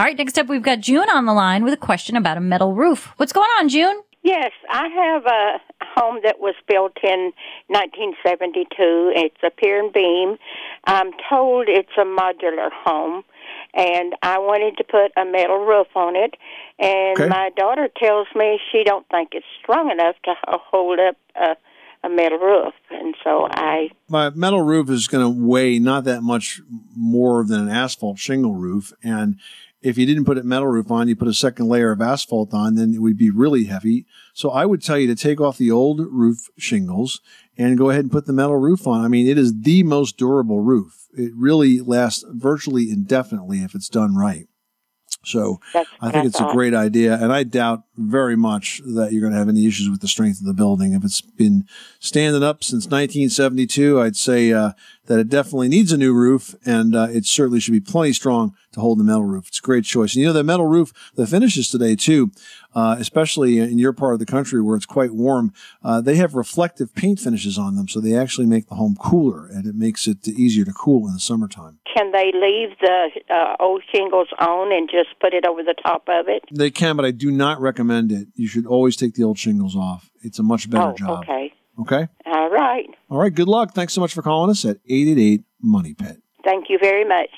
All right, next up, we've got June on the line with a question about a metal roof. What's going on, June? Yes, I have a home that was built in 1972. It's a pier and beam. I'm told it's a modular home, and I wanted to put a metal roof on it. And Okay. my daughter tells me she don't think it's strong enough to hold up a, a metal roof, and so I My metal roof is going to weigh not that much more than an asphalt shingle roof. And if you didn't put a metal roof on, you put a second layer of asphalt on, then it would be really heavy. So I would tell you to take off the old roof shingles and go ahead and put the metal roof on. I mean, it is the most durable roof. It really lasts virtually indefinitely if it's done right. So that's I think it's a great idea, and I doubt very much that you're going to have any issues with the strength of the building. If it's been standing up since 1972, I'd say uh, that it definitely needs a new roof, and uh, it certainly should be plenty strong to hold the metal roof. It's a great choice. And you know, the metal roof, the finishes today too, uh, especially in your part of the country where it's quite warm, uh, they have reflective paint finishes on them, so they actually make the home cooler, and it makes it easier to cool in the summertime. Can they leave the uh, old shingles on and just put it over the top of it? They can, but I do not recommend it. You should always take the old shingles off. It's a much better oh, job. okay. Okay. All right. All right. Good luck. Thanks so much for calling us at 888 Money Pit. Thank you very much.